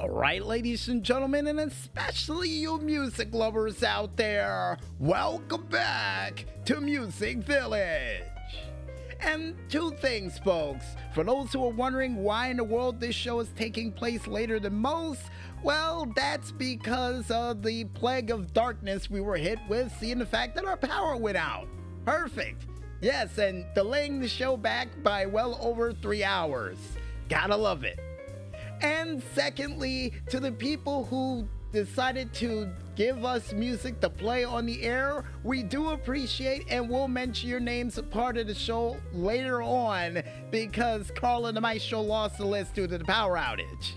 All right, ladies and gentlemen, and especially you music lovers out there, welcome back to Music Village. And two things, folks. For those who are wondering why in the world this show is taking place later than most, well, that's because of the plague of darkness we were hit with, seeing the fact that our power went out. Perfect. Yes, and delaying the show back by well over three hours. Gotta love it. And secondly, to the people who decided to give us music to play on the air, we do appreciate and we'll mention your names part of the show later on because Carl and the lost the list due to the power outage.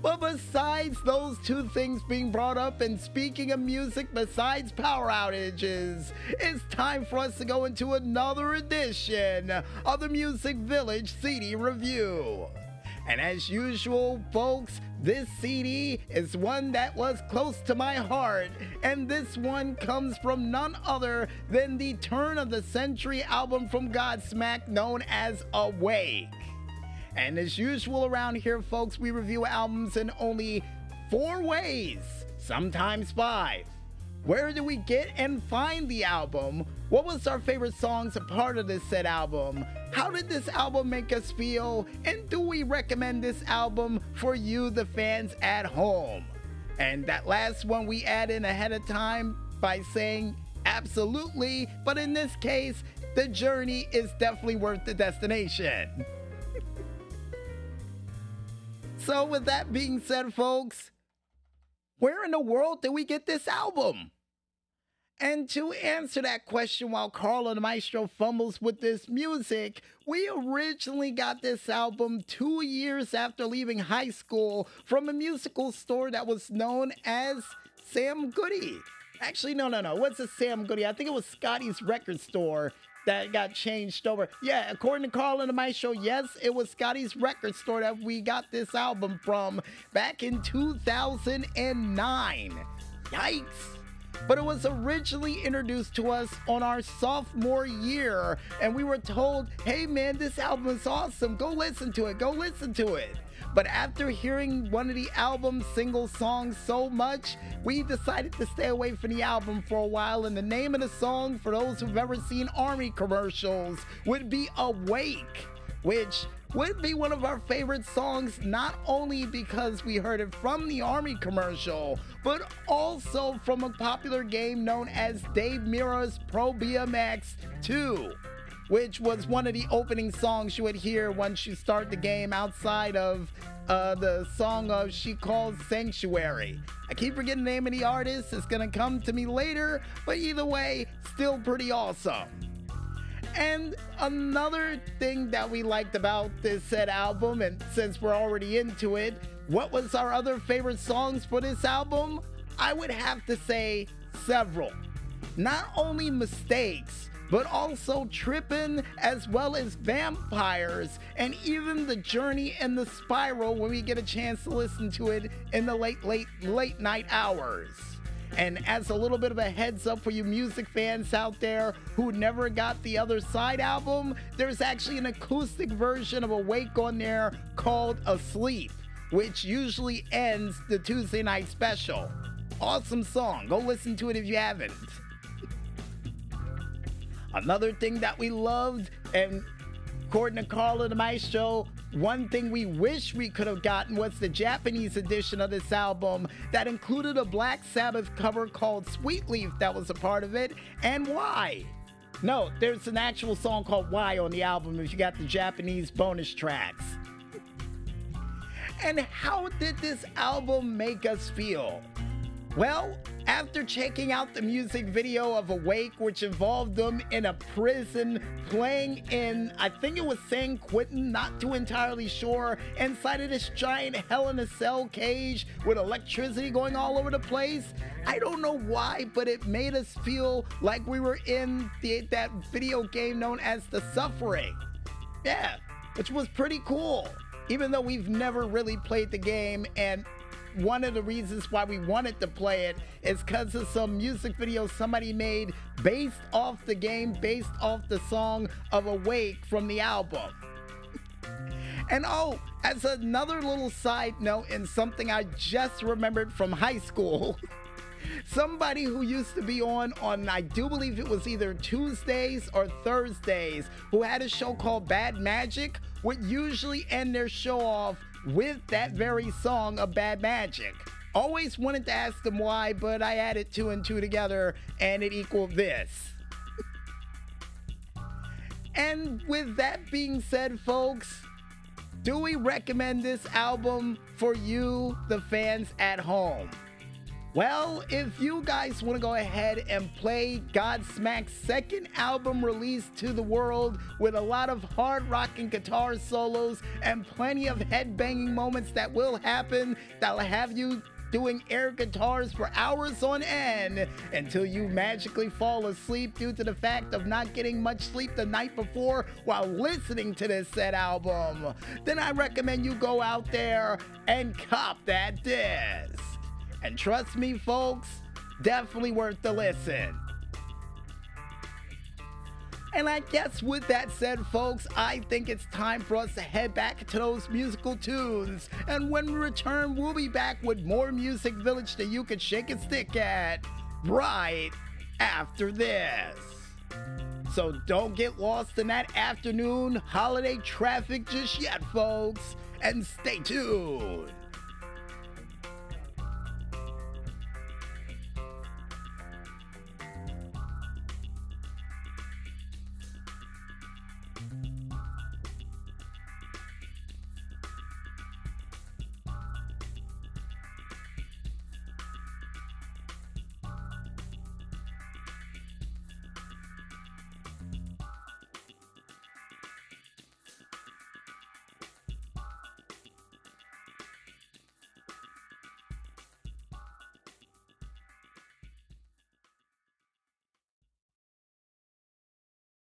But besides those two things being brought up, and speaking of music, besides power outages, it's time for us to go into another edition of the Music Village CD Review. And as usual, folks, this CD is one that was close to my heart, and this one comes from none other than the turn of the century album from Godsmack known as Awake. And as usual around here, folks, we review albums in only four ways, sometimes five. Where do we get and find the album? What was our favorite songs a part of this said album? How did this album make us feel? And do we recommend this album for you, the fans at home? And that last one we add in ahead of time by saying absolutely, but in this case, the journey is definitely worth the destination. so, with that being said, folks, where in the world did we get this album? And to answer that question while Carlo the Maestro fumbles with this music, we originally got this album two years after leaving high school from a musical store that was known as Sam Goody. Actually, no, no, no. What's a Sam Goody? I think it was Scotty's record store that got changed over. Yeah, according to Carl and the Maestro, yes, it was Scotty's record store that we got this album from back in 2009. Yikes but it was originally introduced to us on our sophomore year, and we were told, hey man, this album is awesome, go listen to it, go listen to it. But after hearing one of the album's single songs so much, we decided to stay away from the album for a while. And the name of the song, for those who've ever seen Army commercials, would be Awake, which would be one of our favorite songs, not only because we heard it from the Army commercial, but also from a popular game known as Dave Mirra's Pro BMX 2 which was one of the opening songs you would hear once you start the game outside of uh, the song of She Calls Sanctuary. I keep forgetting the name of the artist, it's gonna come to me later, but either way, still pretty awesome. And another thing that we liked about this said album, and since we're already into it, what was our other favorite songs for this album? I would have to say several. Not only mistakes, but also tripping as well as Vampires, and even The Journey and The Spiral when we get a chance to listen to it in the late, late, late night hours. And as a little bit of a heads up for you music fans out there who never got the Other Side album, there's actually an acoustic version of Awake on there called Asleep, which usually ends the Tuesday night special. Awesome song. Go listen to it if you haven't. Another thing that we loved, and according to Carla the Maestro, one thing we wish we could have gotten was the Japanese edition of this album that included a Black Sabbath cover called Sweet Leaf that was a part of it, and why. No, there's an actual song called Why on the album if you got the Japanese bonus tracks. And how did this album make us feel? Well, after checking out the music video of Awake, which involved them in a prison playing in, I think it was San Quentin, not too entirely sure, inside of this giant Hell in a Cell cage with electricity going all over the place, I don't know why, but it made us feel like we were in the, that video game known as The Suffering. Yeah, which was pretty cool. Even though we've never really played the game, and one of the reasons why we wanted to play it is because of some music video somebody made based off the game, based off the song of Awake from the album. And oh, as another little side note, and something I just remembered from high school. somebody who used to be on on I do believe it was either Tuesdays or Thursdays who had a show called Bad Magic would usually end their show off with that very song of Bad Magic. Always wanted to ask them why, but I added two and two together and it equaled this. and with that being said, folks, do we recommend this album for you, the fans at home? Well, if you guys want to go ahead and play Godsmack's second album released to the world with a lot of hard rocking guitar solos and plenty of headbanging moments that will happen that'll have you doing air guitars for hours on end until you magically fall asleep due to the fact of not getting much sleep the night before while listening to this set album, then I recommend you go out there and cop that disc. And trust me, folks, definitely worth the listen. And I guess with that said, folks, I think it's time for us to head back to those musical tunes. And when we return, we'll be back with more Music Village that you can shake a stick at right after this. So don't get lost in that afternoon holiday traffic just yet, folks, and stay tuned.